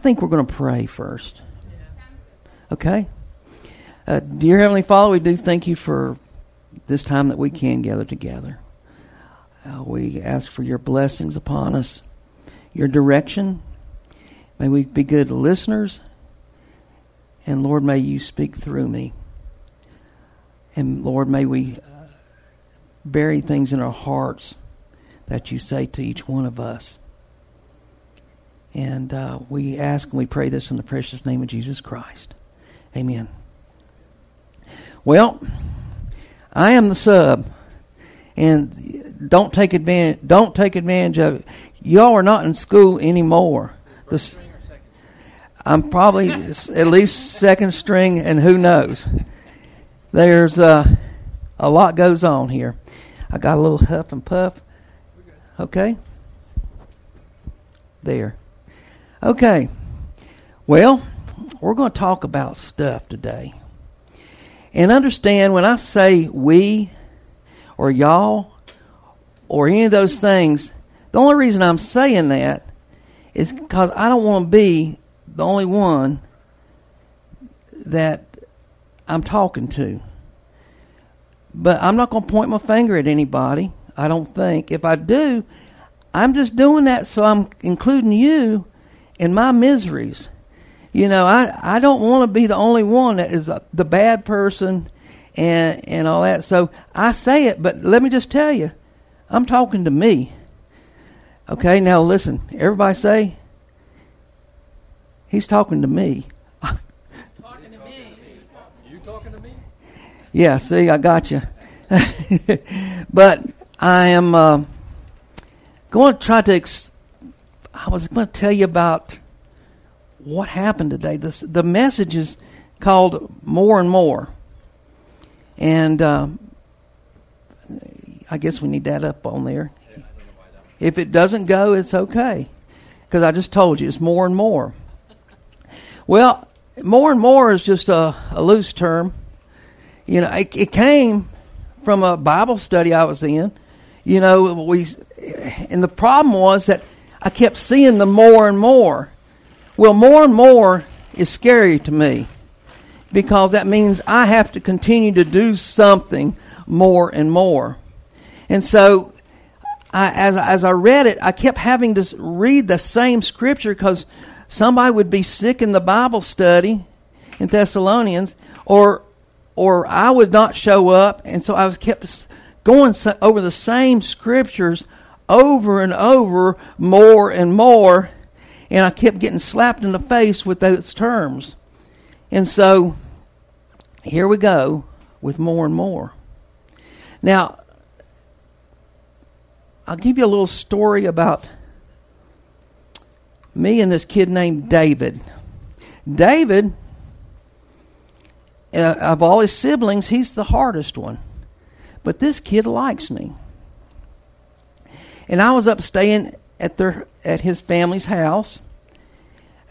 think we're going to pray first. Okay? Uh, dear Heavenly Father, we do thank you for this time that we can gather together. Uh, we ask for your blessings upon us, your direction. May we be good listeners. And Lord, may you speak through me. And Lord, may we uh, bury things in our hearts that you say to each one of us. And uh, we ask and we pray this in the precious name of Jesus Christ. Amen. Well, I am the sub, and don't take advantage. Don't take advantage of it. Y'all are not in school anymore. I'm probably at least second string, and who knows? There's uh, a lot goes on here. I got a little huff and puff. Okay. There. Okay. Well, we're going to talk about stuff today. And understand when I say we or y'all or any of those things, the only reason I'm saying that is because I don't want to be the only one that I'm talking to. But I'm not going to point my finger at anybody, I don't think. If I do, I'm just doing that so I'm including you in my miseries. You know, I, I don't want to be the only one that is the bad person and and all that. So I say it, but let me just tell you, I'm talking to me. Okay, now listen. Everybody say, He's talking to me. Talking to me. You talking to me? Yeah, see, I got you. but I am uh, going to try to. Ex- I was going to tell you about what happened today. This, the message is called More and More. And uh, I guess we need that up on there. If it doesn't go, it's okay. Because I just told you, it's more and more. Well, more and more is just a, a loose term. You know, it, it came from a Bible study I was in. You know, we, and the problem was that I kept seeing the more and more. Well, more and more is scary to me because that means I have to continue to do something more and more. And so, I, as, as I read it, I kept having to read the same scripture because somebody would be sick in the Bible study in Thessalonians, or or I would not show up, and so I was kept going over the same scriptures over and over, more and more and I kept getting slapped in the face with those terms. And so here we go with more and more. Now, I'll give you a little story about me and this kid named David. David, uh, of all his siblings, he's the hardest one. But this kid likes me. And I was up staying at their at his family's house,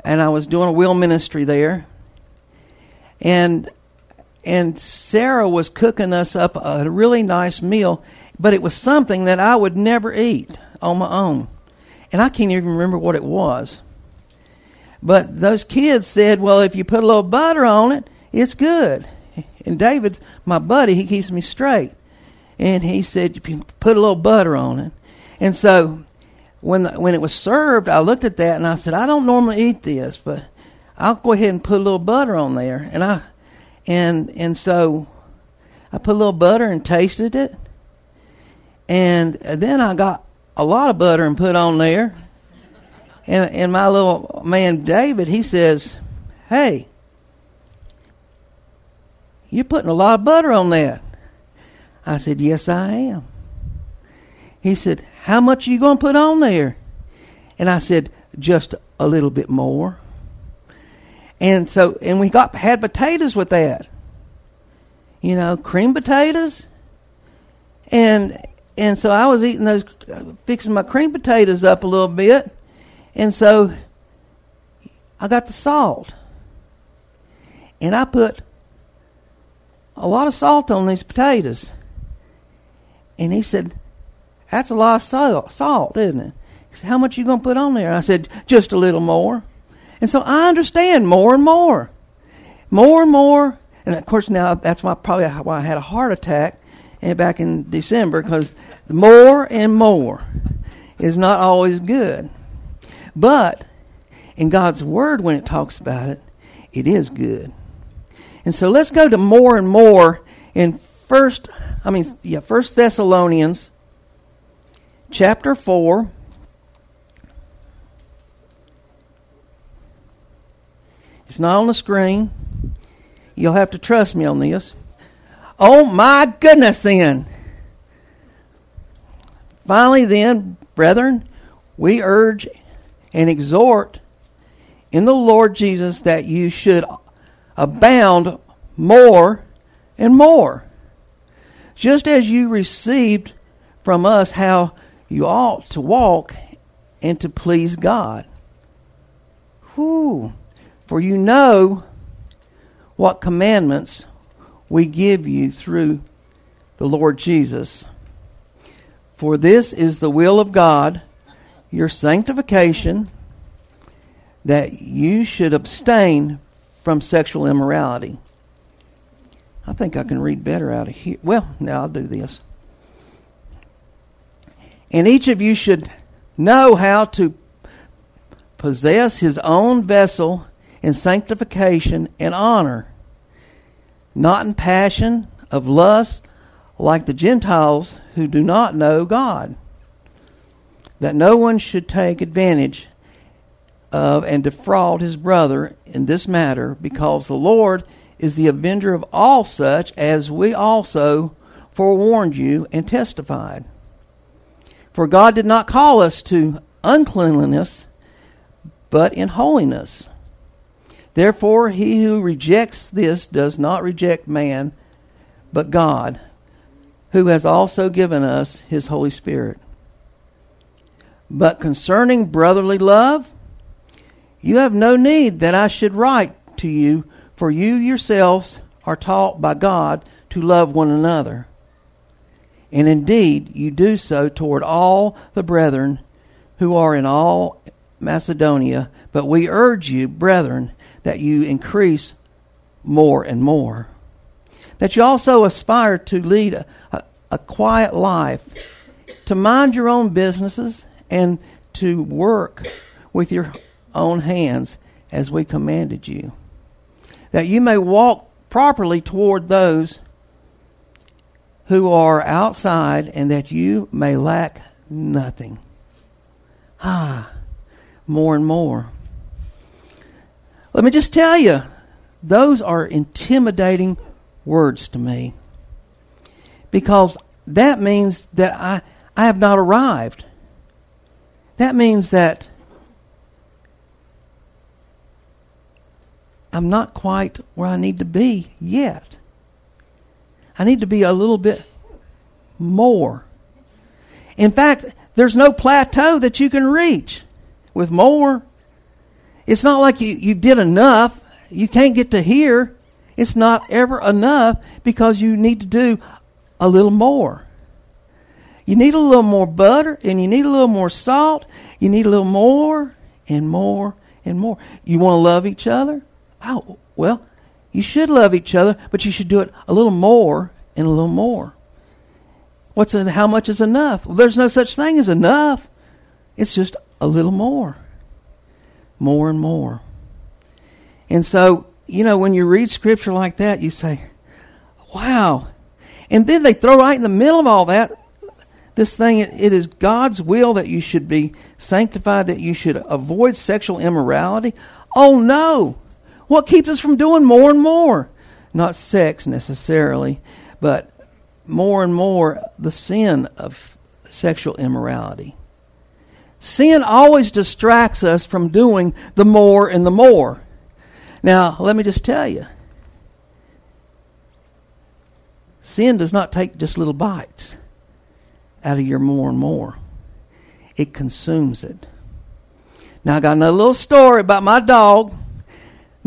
and I was doing a wheel ministry there. And and Sarah was cooking us up a really nice meal, but it was something that I would never eat on my own. And I can't even remember what it was. But those kids said, well, if you put a little butter on it, it's good. And David, my buddy, he keeps me straight. And he said, you put a little butter on it. And so when the, when it was served, I looked at that and I said, I don't normally eat this, but I'll go ahead and put a little butter on there. And I and and so I put a little butter and tasted it. And then I got a lot of butter and put on there. And and my little man David, he says, "Hey, you're putting a lot of butter on that." I said, "Yes, I am." He said, how much are you going to put on there? And I said, Just a little bit more. And so, and we got had potatoes with that. You know, cream potatoes. And and so I was eating those, fixing my cream potatoes up a little bit. And so I got the salt. And I put a lot of salt on these potatoes. And he said, that's a lot of salt, salt isn't it? Said, How much you going to put on there? I said, Just a little more. And so I understand more and more. More and more. And of course, now that's why probably why I had a heart attack and back in December because more and more is not always good. But in God's Word, when it talks about it, it is good. And so let's go to more and more in first, I mean, yeah, First Thessalonians chapter 4. It's not on the screen. You'll have to trust me on this. Oh my goodness, then. Finally, then, brethren, we urge and exhort in the Lord Jesus that you should abound more and more. Just as you received from us how you ought to walk and to please God. Whew. For you know what commandments we give you through the Lord Jesus. For this is the will of God, your sanctification, that you should abstain from sexual immorality. I think I can read better out of here. Well, now I'll do this. And each of you should know how to possess his own vessel in sanctification and honor, not in passion of lust like the Gentiles who do not know God, that no one should take advantage of and defraud his brother in this matter, because the Lord is the avenger of all such, as we also forewarned you and testified. For God did not call us to uncleanliness, but in holiness. Therefore, he who rejects this does not reject man, but God, who has also given us his Holy Spirit. But concerning brotherly love, you have no need that I should write to you, for you yourselves are taught by God to love one another. And indeed, you do so toward all the brethren who are in all Macedonia. But we urge you, brethren, that you increase more and more. That you also aspire to lead a, a, a quiet life, to mind your own businesses, and to work with your own hands as we commanded you. That you may walk properly toward those who are outside, and that you may lack nothing. Ah, more and more. Let me just tell you, those are intimidating words to me. Because that means that I, I have not arrived. That means that I'm not quite where I need to be yet. I need to be a little bit more. In fact, there's no plateau that you can reach with more. It's not like you, you did enough. You can't get to here. It's not ever enough because you need to do a little more. You need a little more butter and you need a little more salt. You need a little more and more and more. You want to love each other? Oh, well, you should love each other, but you should do it a little more and a little more. What's in, how much is enough? Well, there's no such thing as enough. It's just a little more. More and more. And so, you know, when you read scripture like that, you say, wow. And then they throw right in the middle of all that this thing, it is God's will that you should be sanctified, that you should avoid sexual immorality. Oh no! What keeps us from doing more and more? Not sex necessarily, but more and more the sin of sexual immorality. Sin always distracts us from doing the more and the more. Now, let me just tell you sin does not take just little bites out of your more and more, it consumes it. Now, I got another little story about my dog.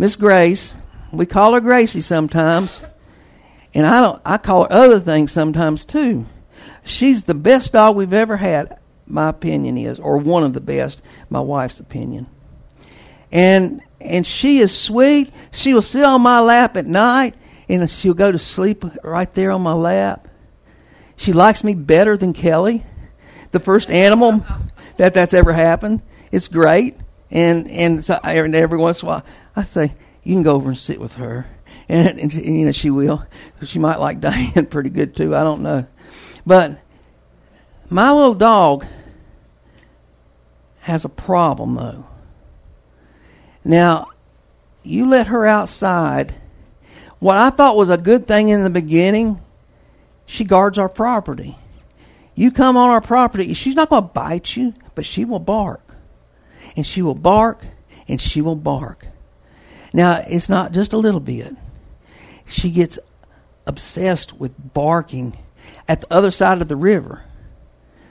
Miss Grace. We call her Gracie sometimes. And I don't I call her other things sometimes too. She's the best dog we've ever had, my opinion is, or one of the best, my wife's opinion. And and she is sweet. She will sit on my lap at night and she'll go to sleep right there on my lap. She likes me better than Kelly, the first animal that that's ever happened. It's great. And and so every, every once in a while I say, you can go over and sit with her. And, and, and you know she will. She might like Diane pretty good too. I don't know. But my little dog has a problem though. Now, you let her outside. What I thought was a good thing in the beginning, she guards our property. You come on our property, she's not going to bite you, but she will bark. And she will bark, and she will bark. Now, it's not just a little bit. She gets obsessed with barking at the other side of the river.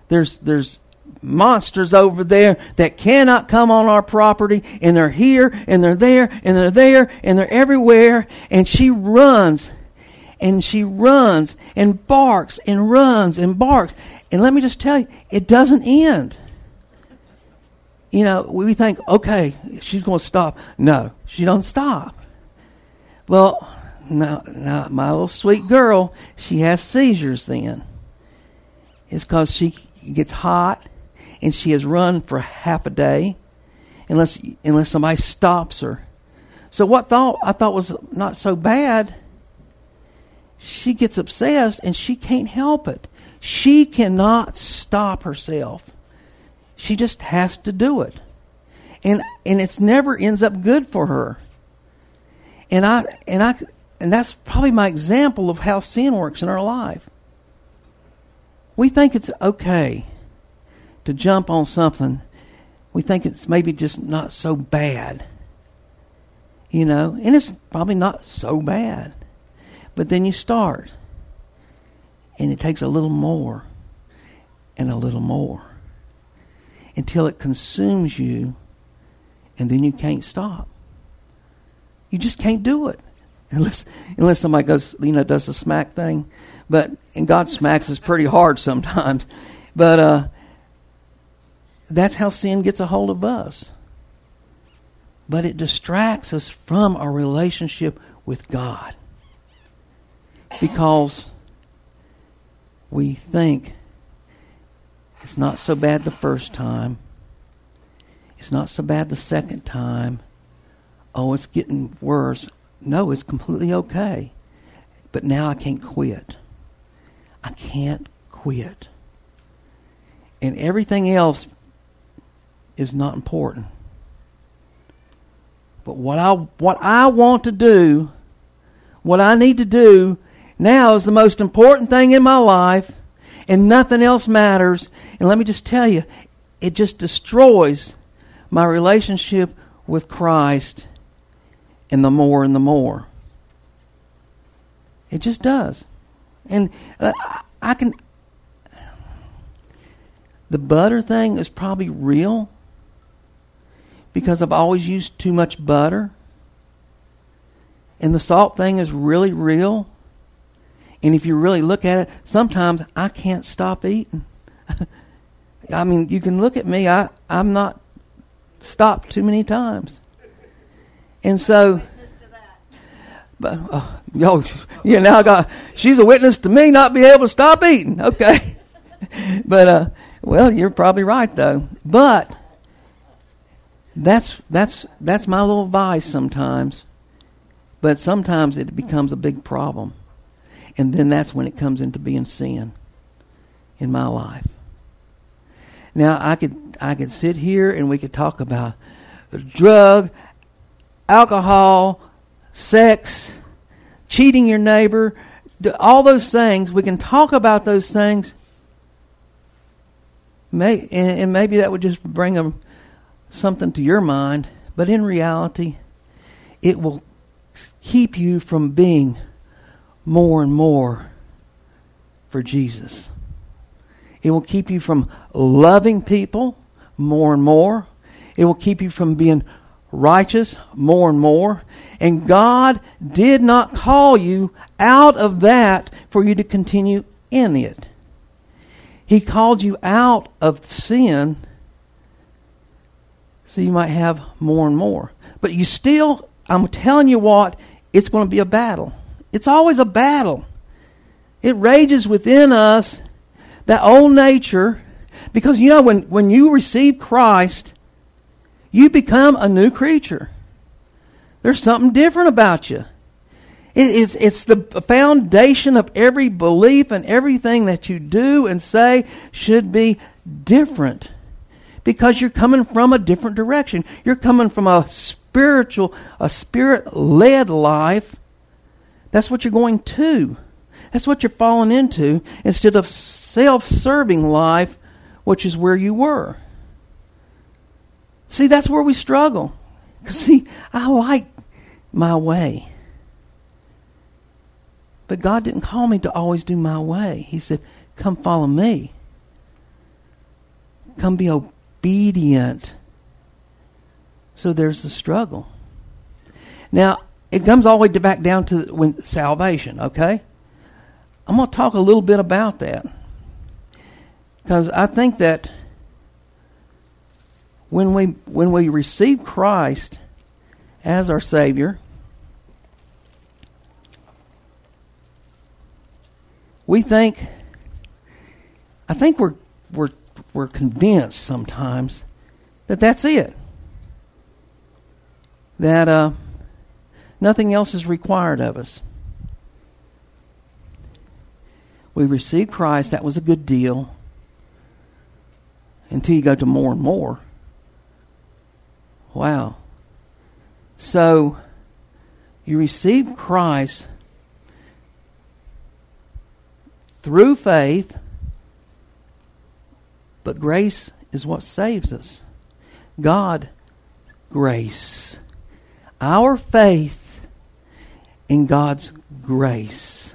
There's, there's monsters over there that cannot come on our property and they're here and they're there and they're there and they're everywhere and she runs and she runs and barks and runs and barks and let me just tell you it doesn't end you know we think okay she's going to stop no she don't stop well now, now my little sweet girl she has seizures then it's because she gets hot and she has run for half a day unless unless somebody stops her. So what thought I thought was not so bad, she gets obsessed and she can't help it. She cannot stop herself. She just has to do it. And and it's never ends up good for her. And I and I and that's probably my example of how sin works in our life. We think it's okay to jump on something, we think it's maybe just not so bad. You know, and it's probably not so bad. But then you start, and it takes a little more and a little more until it consumes you, and then you can't stop. You just can't do it unless unless somebody goes, you know, does the smack thing. But and God smacks us pretty hard sometimes. But uh, that's how sin gets a hold of us. But it distracts us from our relationship with God. Because we think it's not so bad the first time. It's not so bad the second time. Oh, it's getting worse. No, it's completely okay. But now I can't quit. I can't quit. And everything else is not important. But what I what I want to do, what I need to do now is the most important thing in my life and nothing else matters. And let me just tell you, it just destroys my relationship with Christ and the more and the more. It just does. And uh, I can the butter thing is probably real because I've always used too much butter. And the salt thing is really real. And if you really look at it, sometimes I can't stop eating. I mean, you can look at me. I I'm not stopped too many times. And so, but uh, yo, yeah, now I got she's a witness to me not being able to stop eating. Okay, but uh, well, you're probably right though. But that's that's that's my little vice sometimes. But sometimes it becomes a big problem. And then that's when it comes into being sin in my life. Now I could I could sit here and we could talk about drug, alcohol, sex, cheating your neighbor, all those things. We can talk about those things. May, and, maybe that would just bring them something to your mind, but in reality, it will keep you from being more and more for Jesus. It will keep you from loving people more and more. It will keep you from being righteous more and more. And God did not call you out of that for you to continue in it. He called you out of sin So you might have more and more. But you still, I'm telling you what, it's going to be a battle. It's always a battle. It rages within us, that old nature, because you know, when, when you receive Christ, you become a new creature. There's something different about you. It, it's, it's the foundation of every belief and everything that you do and say should be different because you're coming from a different direction. You're coming from a spiritual, a spirit led life. That's what you're going to. That's what you're falling into instead of self serving life, which is where you were. See, that's where we struggle. See, I like my way. But God didn't call me to always do my way. He said, Come follow me. Come be obedient. So there's the struggle. Now, it comes all the way back down to when salvation, okay? I'm going to talk a little bit about that. Because I think that when we when we receive Christ as our Savior, we think I think we're we're we're convinced sometimes that that's it. That uh, nothing else is required of us. We received Christ, that was a good deal. Until you go to more and more. Wow. So, you receive Christ through faith, but grace is what saves us. God, grace. Our faith in God's grace.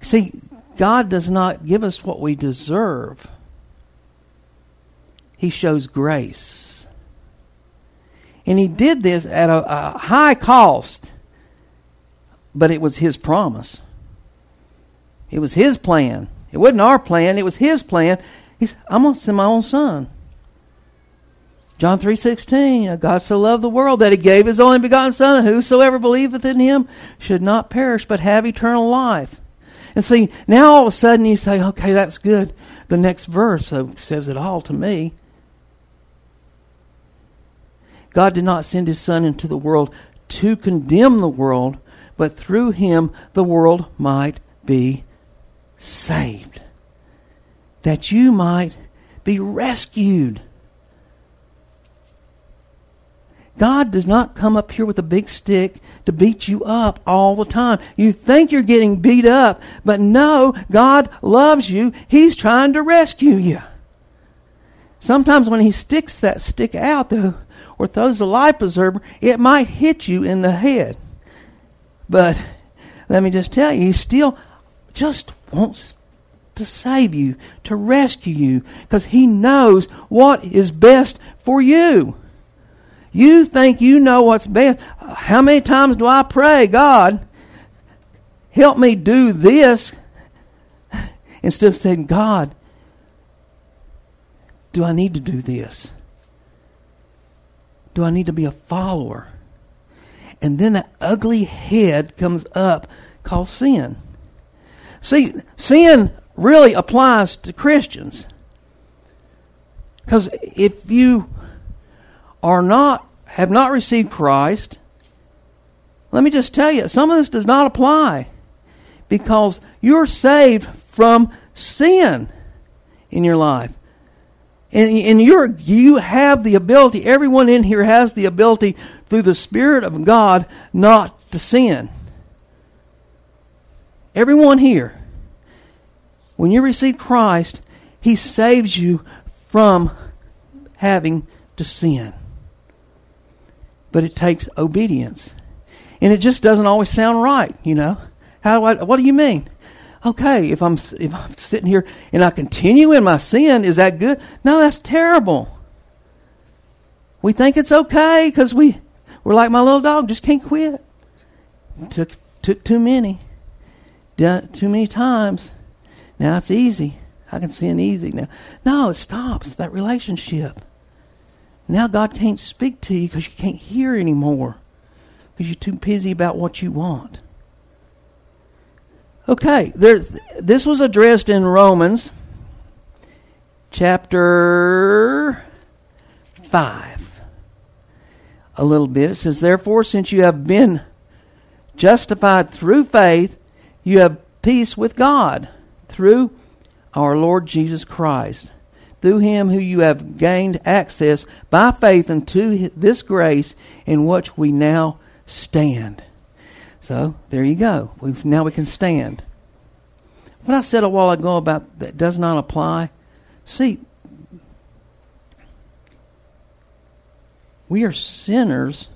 See, God does not give us what we deserve. He shows grace. And He did this at a, a high cost, but it was His promise. It was His plan. It wasn't our plan, it was His plan. He's, I'm going to send my own Son. John 3.16, God so loved the world that he gave his only begotten Son, whosoever believeth in him should not perish, but have eternal life. And see, now all of a sudden you say, okay, that's good. The next verse says it all to me. God did not send his Son into the world to condemn the world, but through him the world might be saved. That you might be rescued. God does not come up here with a big stick to beat you up all the time. You think you're getting beat up, but no, God loves you. He's trying to rescue you. Sometimes when He sticks that stick out, though, or throws the life preserver, it might hit you in the head. But let me just tell you, He still just wants to save you, to rescue you, because He knows what is best for you. You think you know what's best. How many times do I pray, God, help me do this? Instead of saying, God, do I need to do this? Do I need to be a follower? And then that ugly head comes up called sin. See, sin really applies to Christians. Because if you are not have not received Christ, let me just tell you, some of this does not apply because you're saved from sin in your life. And, and you're, you have the ability, everyone in here has the ability through the Spirit of God not to sin. Everyone here. When you receive Christ, He saves you from having to sin but it takes obedience. And it just doesn't always sound right, you know. How do I, what do you mean? Okay, if I'm if I'm sitting here and I continue in my sin, is that good? No, that's terrible. We think it's okay because we we're like my little dog, just can't quit. Took took too many, done too many times. Now it's easy. I can sin easy now. No, it stops that relationship. Now God can't speak to you because you can't hear anymore because you're too busy about what you want. Okay, there, this was addressed in Romans chapter 5. A little bit. It says, Therefore, since you have been justified through faith, you have peace with God through our Lord Jesus Christ. Through him who you have gained access by faith into this grace in which we now stand. So there you go. We've, now we can stand. What I said a while ago about that does not apply. See, we are sinners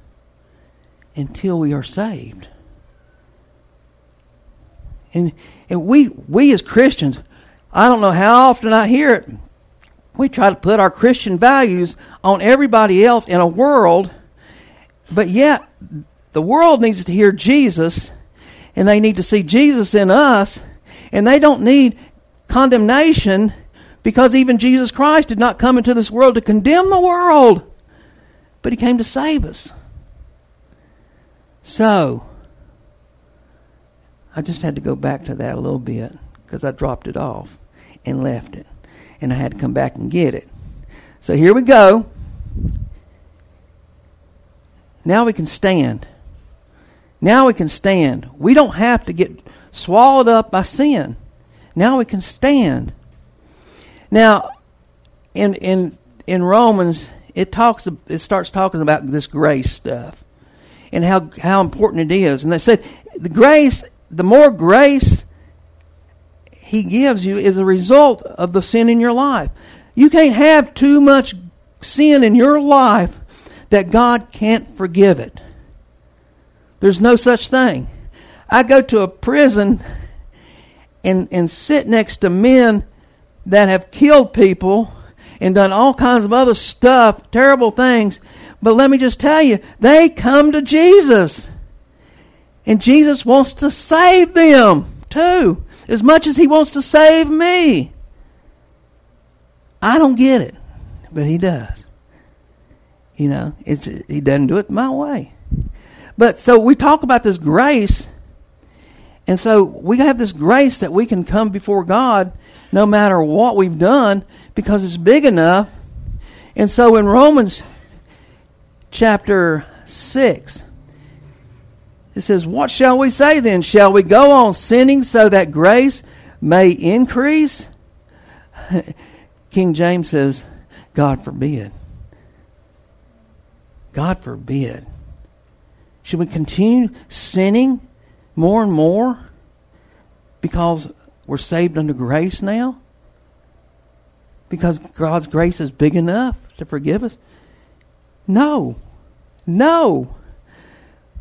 until we are saved. And and we we as Christians, I don't know how often I hear it. We try to put our Christian values on everybody else in a world, but yet the world needs to hear Jesus and they need to see Jesus in us and they don't need condemnation because even Jesus Christ did not come into this world to condemn the world, but he came to save us. So, I just had to go back to that a little bit because I dropped it off and left it. And I had to come back and get it. So here we go. Now we can stand. Now we can stand. We don't have to get swallowed up by sin. Now we can stand. Now, in in in Romans, it talks it starts talking about this grace stuff and how how important it is. And they said the grace, the more grace he gives you is a result of the sin in your life. You can't have too much sin in your life that God can't forgive it. There's no such thing. I go to a prison and, and sit next to men that have killed people and done all kinds of other stuff, terrible things. But let me just tell you, they come to Jesus. And Jesus wants to save them too, as much as he wants to save me. I don't get it, but he does. You know, it's he doesn't do it my way. But so we talk about this grace, and so we have this grace that we can come before God no matter what we've done because it's big enough. And so in Romans chapter 6, it says, What shall we say then? Shall we go on sinning so that grace may increase? King James says, God forbid. God forbid. Should we continue sinning more and more because we're saved under grace now? Because God's grace is big enough to forgive us? No. No.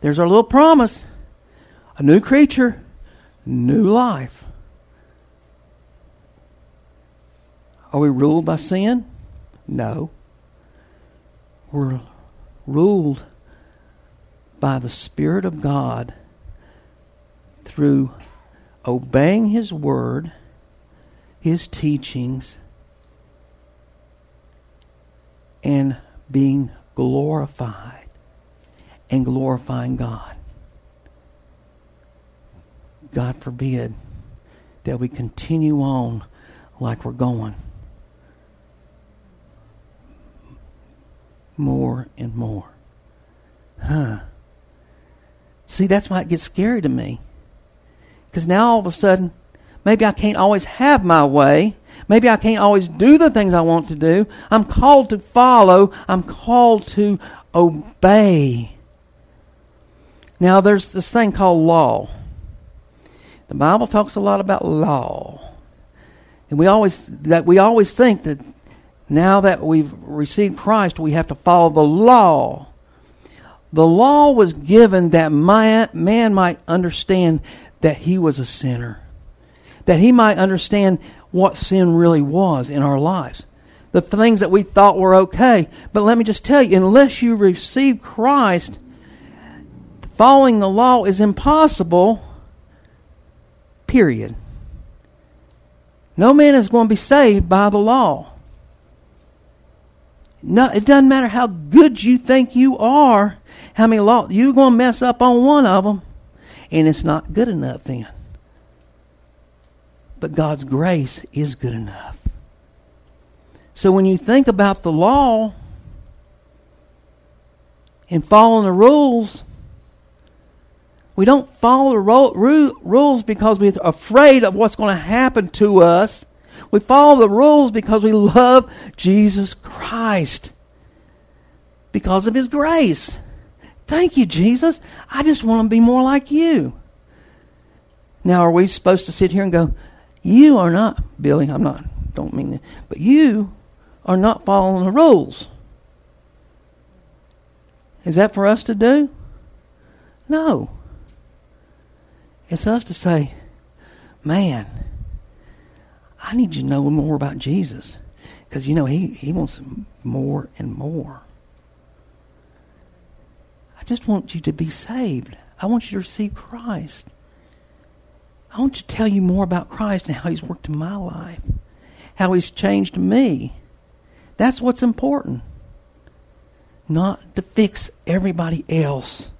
There's our little promise a new creature, new life. Are we ruled by sin? No. We're ruled by the Spirit of God through obeying His Word, His teachings, and being glorified and glorifying God. God forbid that we continue on like we're going. more and more. Huh. See, that's why it gets scary to me. Because now all of a sudden, maybe I can't always have my way. Maybe I can't always do the things I want to do. I'm called to follow. I'm called to obey. Now, there's this thing called law. The Bible talks a lot about law. And we always that we always think that Now that we've received Christ, we have to follow the law. The law was given that man might understand that he was a sinner, that he might understand what sin really was in our lives. The things that we thought were okay. But let me just tell you, unless you receive Christ, following the law is impossible, period. No man is going to be saved by the law. No, it doesn't matter how good you think you are, how many law you're going to mess up on one of them, and it's not good enough then. But God's grace is good enough. So when you think about the law and following the rules, we don't follow the ro- rules because we're afraid of what's going to happen to us. We follow the rules because we love Jesus Christ. Because of His grace. Thank you, Jesus. I just want to be more like you. Now, are we supposed to sit here and go, You are not, Billy, I'm not, don't mean that, but you are not following the rules? Is that for us to do? No. It's us to say, Man, I need you to know more about Jesus. Because, you know, he, he wants more and more. I just want you to be saved. I want you to receive Christ. I want to tell you more about Christ and how he's worked in my life, how he's changed me. That's what's important. Not to fix everybody else,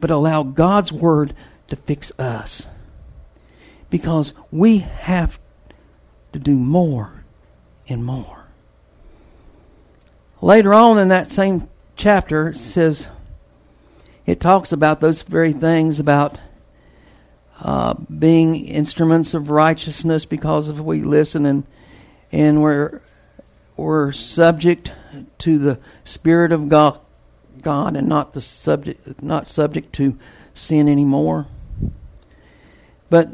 but allow God's word to fix us. Because we have to do more and more. Later on in that same chapter, it says, it talks about those very things about uh, being instruments of righteousness because if we listen and and we're we're subject to the Spirit of God, God, and not the subject not subject to sin anymore. But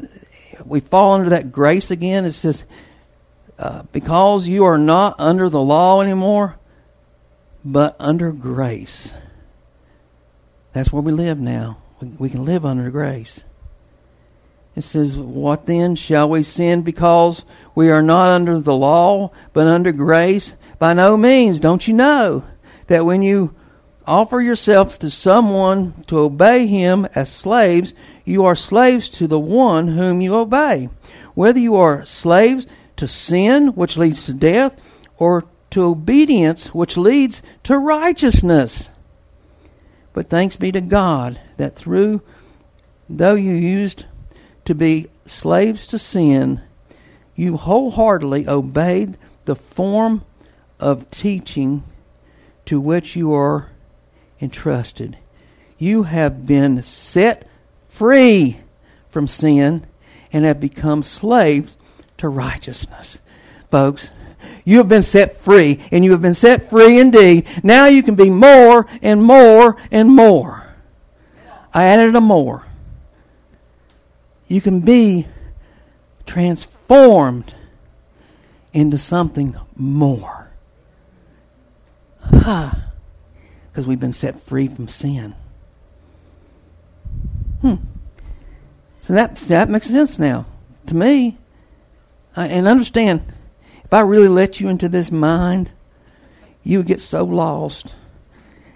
we fall under that grace again. It says uh, because you are not under the law anymore, but under grace. That's where we live now. We, we can live under grace. It says, What then? Shall we sin because we are not under the law, but under grace? By no means. Don't you know that when you offer yourselves to someone to obey him as slaves, you are slaves to the one whom you obey. Whether you are slaves to sin, which leads to death, or to obedience, which leads to righteousness. But thanks be to God that through, though you used to be slaves to sin, you wholeheartedly obeyed the form of teaching to which you are entrusted. You have been set free from sin and have become slaves to righteousness. Folks, you have been set free, and you have been set free indeed. Now you can be more and more and more. I added a more. You can be transformed into something more. Because we've been set free from sin. Hmm. So that, that makes sense now. To me, and understand, if I really let you into this mind, you would get so lost.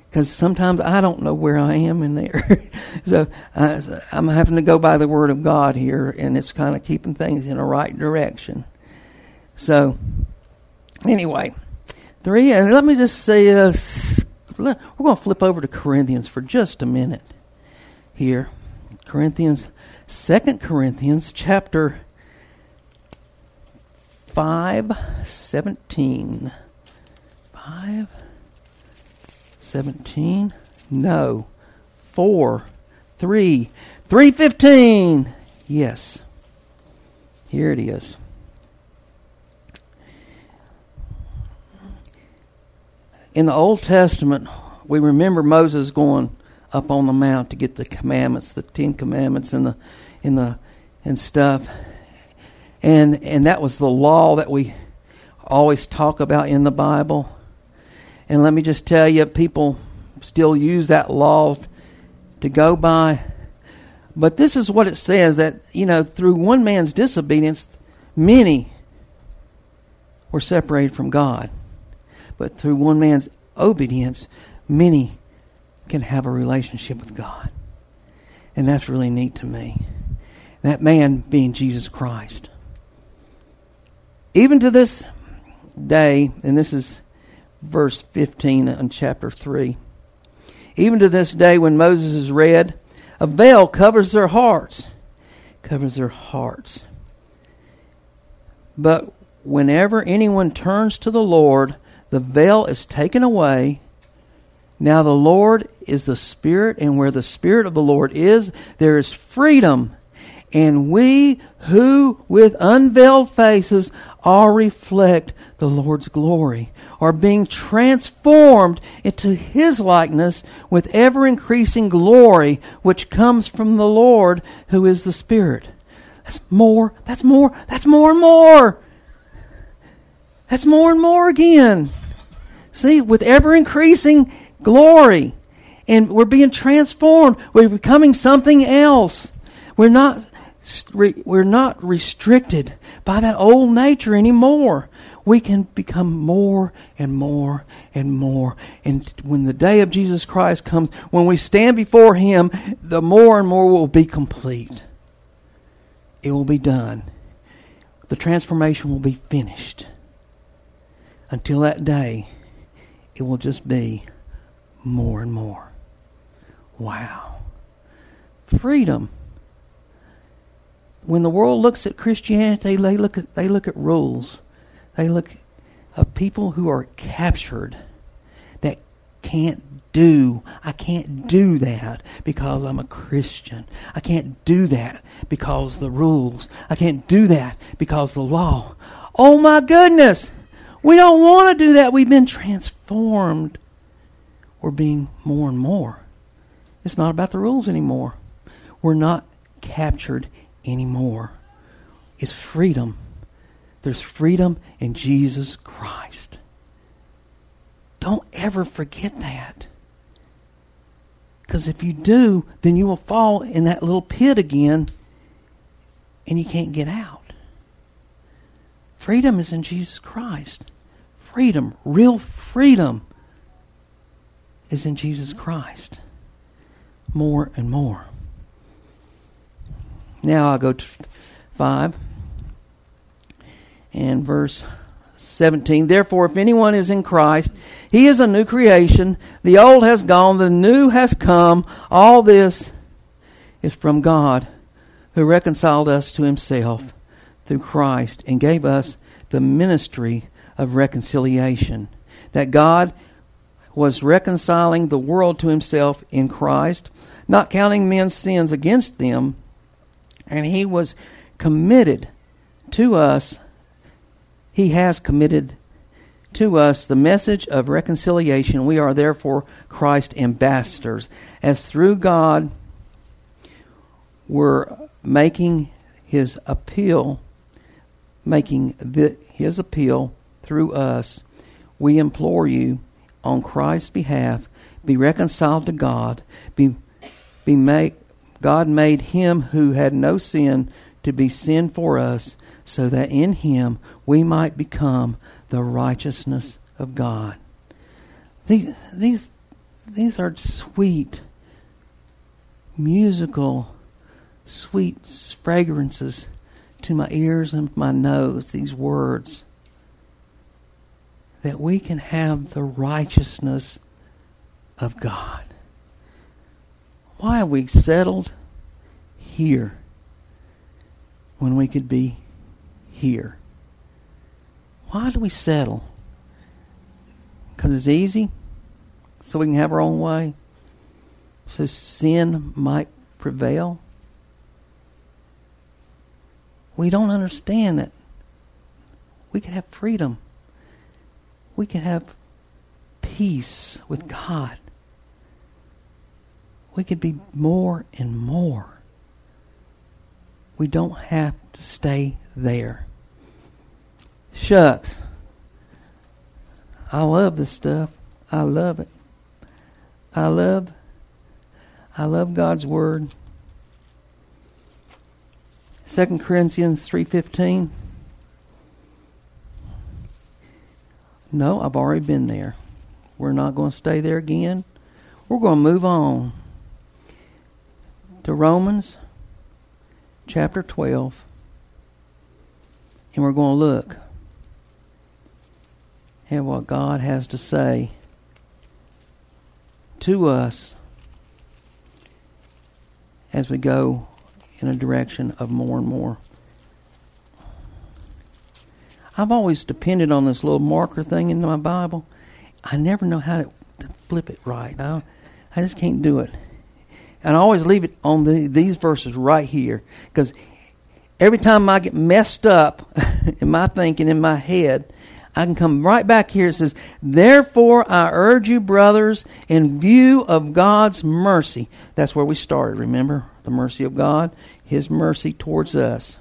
Because sometimes I don't know where I am in there. so uh, I'm having to go by the Word of God here, and it's kind of keeping things in the right direction. So, anyway, three, and let me just say this. We're going to flip over to Corinthians for just a minute here. Corinthians, Second Corinthians, chapter 5 17. 5 17. No. 4 3 315. Yes. Here it is. In the Old Testament, we remember Moses going up on the mount to get the commandments, the Ten Commandments, and the in the and stuff and and that was the law that we always talk about in the Bible. And let me just tell you, people still use that law to go by. But this is what it says that, you know, through one man's disobedience, many were separated from God. But through one man's obedience, many can have a relationship with God. And that's really neat to me. That man being Jesus Christ. Even to this day, and this is verse 15 in chapter 3. Even to this day, when Moses is read, a veil covers their hearts. Covers their hearts. But whenever anyone turns to the Lord, the veil is taken away. Now the Lord is the Spirit, and where the Spirit of the Lord is, there is freedom. And we who with unveiled faces all reflect the Lord's glory are being transformed into His likeness with ever increasing glory which comes from the Lord who is the Spirit. That's more, that's more, that's more and more. That's more and more again. See, with ever increasing glory. And we're being transformed. We're becoming something else. We're not we're not restricted by that old nature anymore. We can become more and more and more. And when the day of Jesus Christ comes, when we stand before Him, the more and more will be complete. It will be done. The transformation will be finished. Until that day, it will just be more and more. Wow. Freedom when the world looks at Christianity, they look at they look at rules. They look at people who are captured that can't do. I can't do that because I'm a Christian. I can't do that because the rules. I can't do that because the law. Oh my goodness. We don't want to do that. We've been transformed. We're being more and more. It's not about the rules anymore. We're not captured anymore. It's freedom. There's freedom in Jesus Christ. Don't ever forget that. Because if you do, then you will fall in that little pit again and you can't get out. Freedom is in Jesus Christ. Freedom, real freedom, is in Jesus Christ. More and more. Now I'll go to 5 and verse 17. Therefore, if anyone is in Christ, he is a new creation. The old has gone, the new has come. All this is from God, who reconciled us to himself through Christ and gave us the ministry of reconciliation. That God was reconciling the world to himself in Christ, not counting men's sins against them and he was committed to us. He has committed to us the message of reconciliation. We are therefore Christ ambassadors, as through God we're making his appeal, making the, his appeal through us. We implore you on Christ's behalf, be reconciled to God, be be made God made him who had no sin to be sin for us, so that in him we might become the righteousness of God. These, these, these are sweet, musical, sweet fragrances to my ears and my nose, these words. That we can have the righteousness of God. Why have we settled here when we could be here? Why do we settle? Because it's easy? So we can have our own way? So sin might prevail? We don't understand that we can have freedom. We can have peace with God we could be more and more. We don't have to stay there. Shucks. I love this stuff. I love it. I love I love God's word. 2 Corinthians 3:15 No, I've already been there. We're not going to stay there again. We're going to move on to Romans chapter 12. And we're going to look at what God has to say to us as we go in a direction of more and more. I've always depended on this little marker thing in my Bible. I never know how to, flip it right. I, I just can't do it. And I always leave it on the, these verses right here because every time I get messed up in my thinking, in my head, I can come right back here. It says, Therefore I urge you, brothers, in view of God's mercy. That's where we started, remember? The mercy of God, His mercy towards us.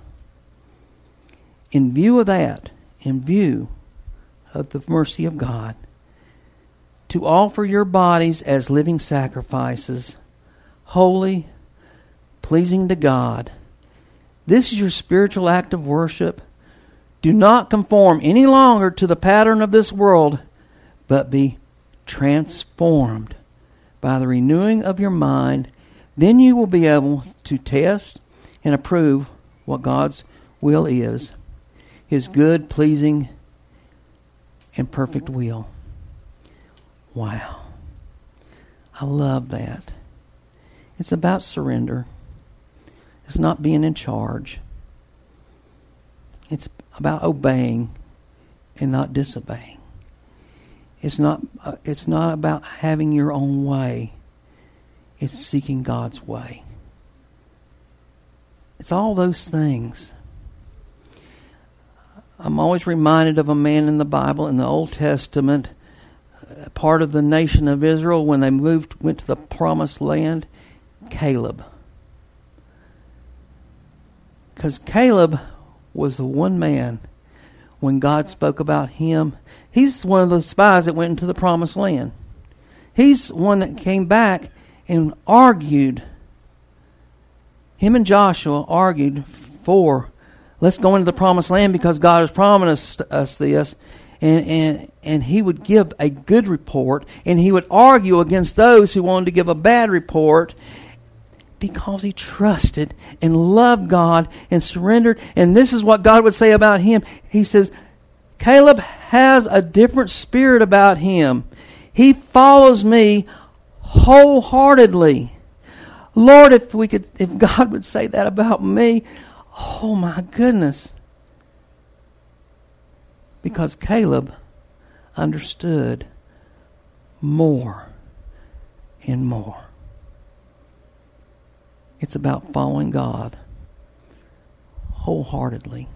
In view of that, in view of the mercy of God, to offer your bodies as living sacrifices, holy, pleasing to God. This is your spiritual act of worship. Do not conform any longer to the pattern of this world, but be transformed by the renewing of your mind. Then you will be able to test and approve what God's will is His good, pleasing, and perfect will. Wow. I love that. It's about surrender. It's not being in charge. It's about obeying and not disobeying. It's not uh, it's not about having your own way. It's seeking God's way. It's all those things. I'm always reminded of a man in the Bible in the Old Testament, uh, part of the nation of Israel when they moved went to the promised land, Caleb. Cuz Caleb was the one man when God spoke about him. He's one of the spies that went into the promised land. He's one that came back and argued. Him and Joshua argued for let's go into the promised land because God has promised us this. And, and, and he would give a good report and he would argue against those who wanted to give a bad report because he trusted and loved God and surrendered. And this is what God would say about him. He says, Caleb has a different spirit about him. He follows me wholeheartedly. Lord, if we could, if God would say that about me, oh my goodness. Because Caleb understood more and more. It's about following God wholeheartedly,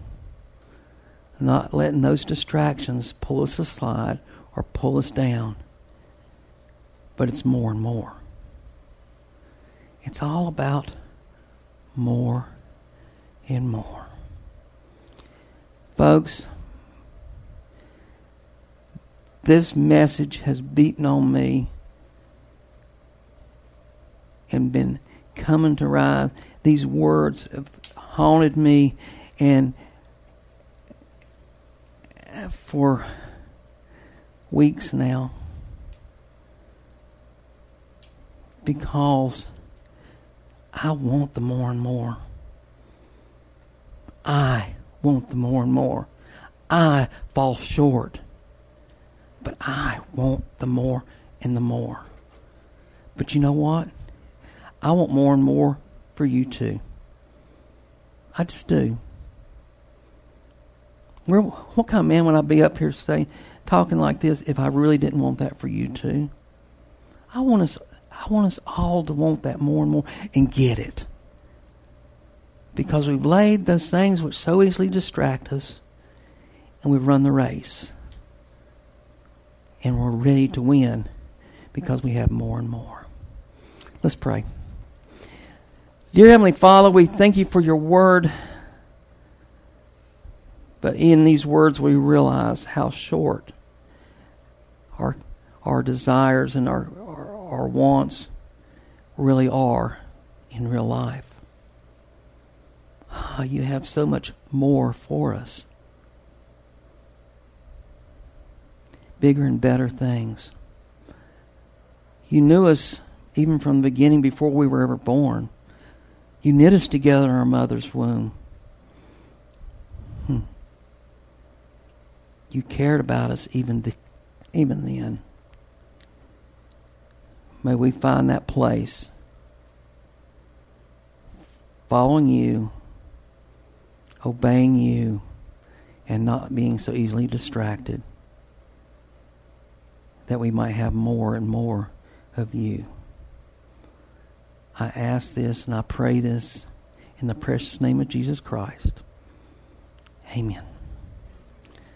not letting those distractions pull us aside or pull us down. But it's more and more. It's all about more and more. Folks, this message has beaten on me and been coming to rise. These words have haunted me and for weeks now because I want the more and more. I want the more and more. I fall short. But I want the more and the more. But you know what? I want more and more for you too. I just do. Where, what kind of man would I be up here today talking like this if I really didn't want that for you too? I want us, I want us all to want that more and more and get it. Because we've laid those things which so easily distract us and we've run the race. And we're ready to win because we have more and more. Let's pray. Dear Heavenly Father, we thank you for your word. But in these words, we realize how short our our desires and our, our, our wants really are in real life. Ah, you have so much more for us. Bigger and better things. You knew us even from the beginning before we were ever born. You knit us together in our mother's womb. Hmm. You cared about us even, the, even then. May we find that place following you, obeying you, and not being so easily distracted that we might have more and more of you. I ask this and I pray this in the precious name of Jesus Christ. Amen.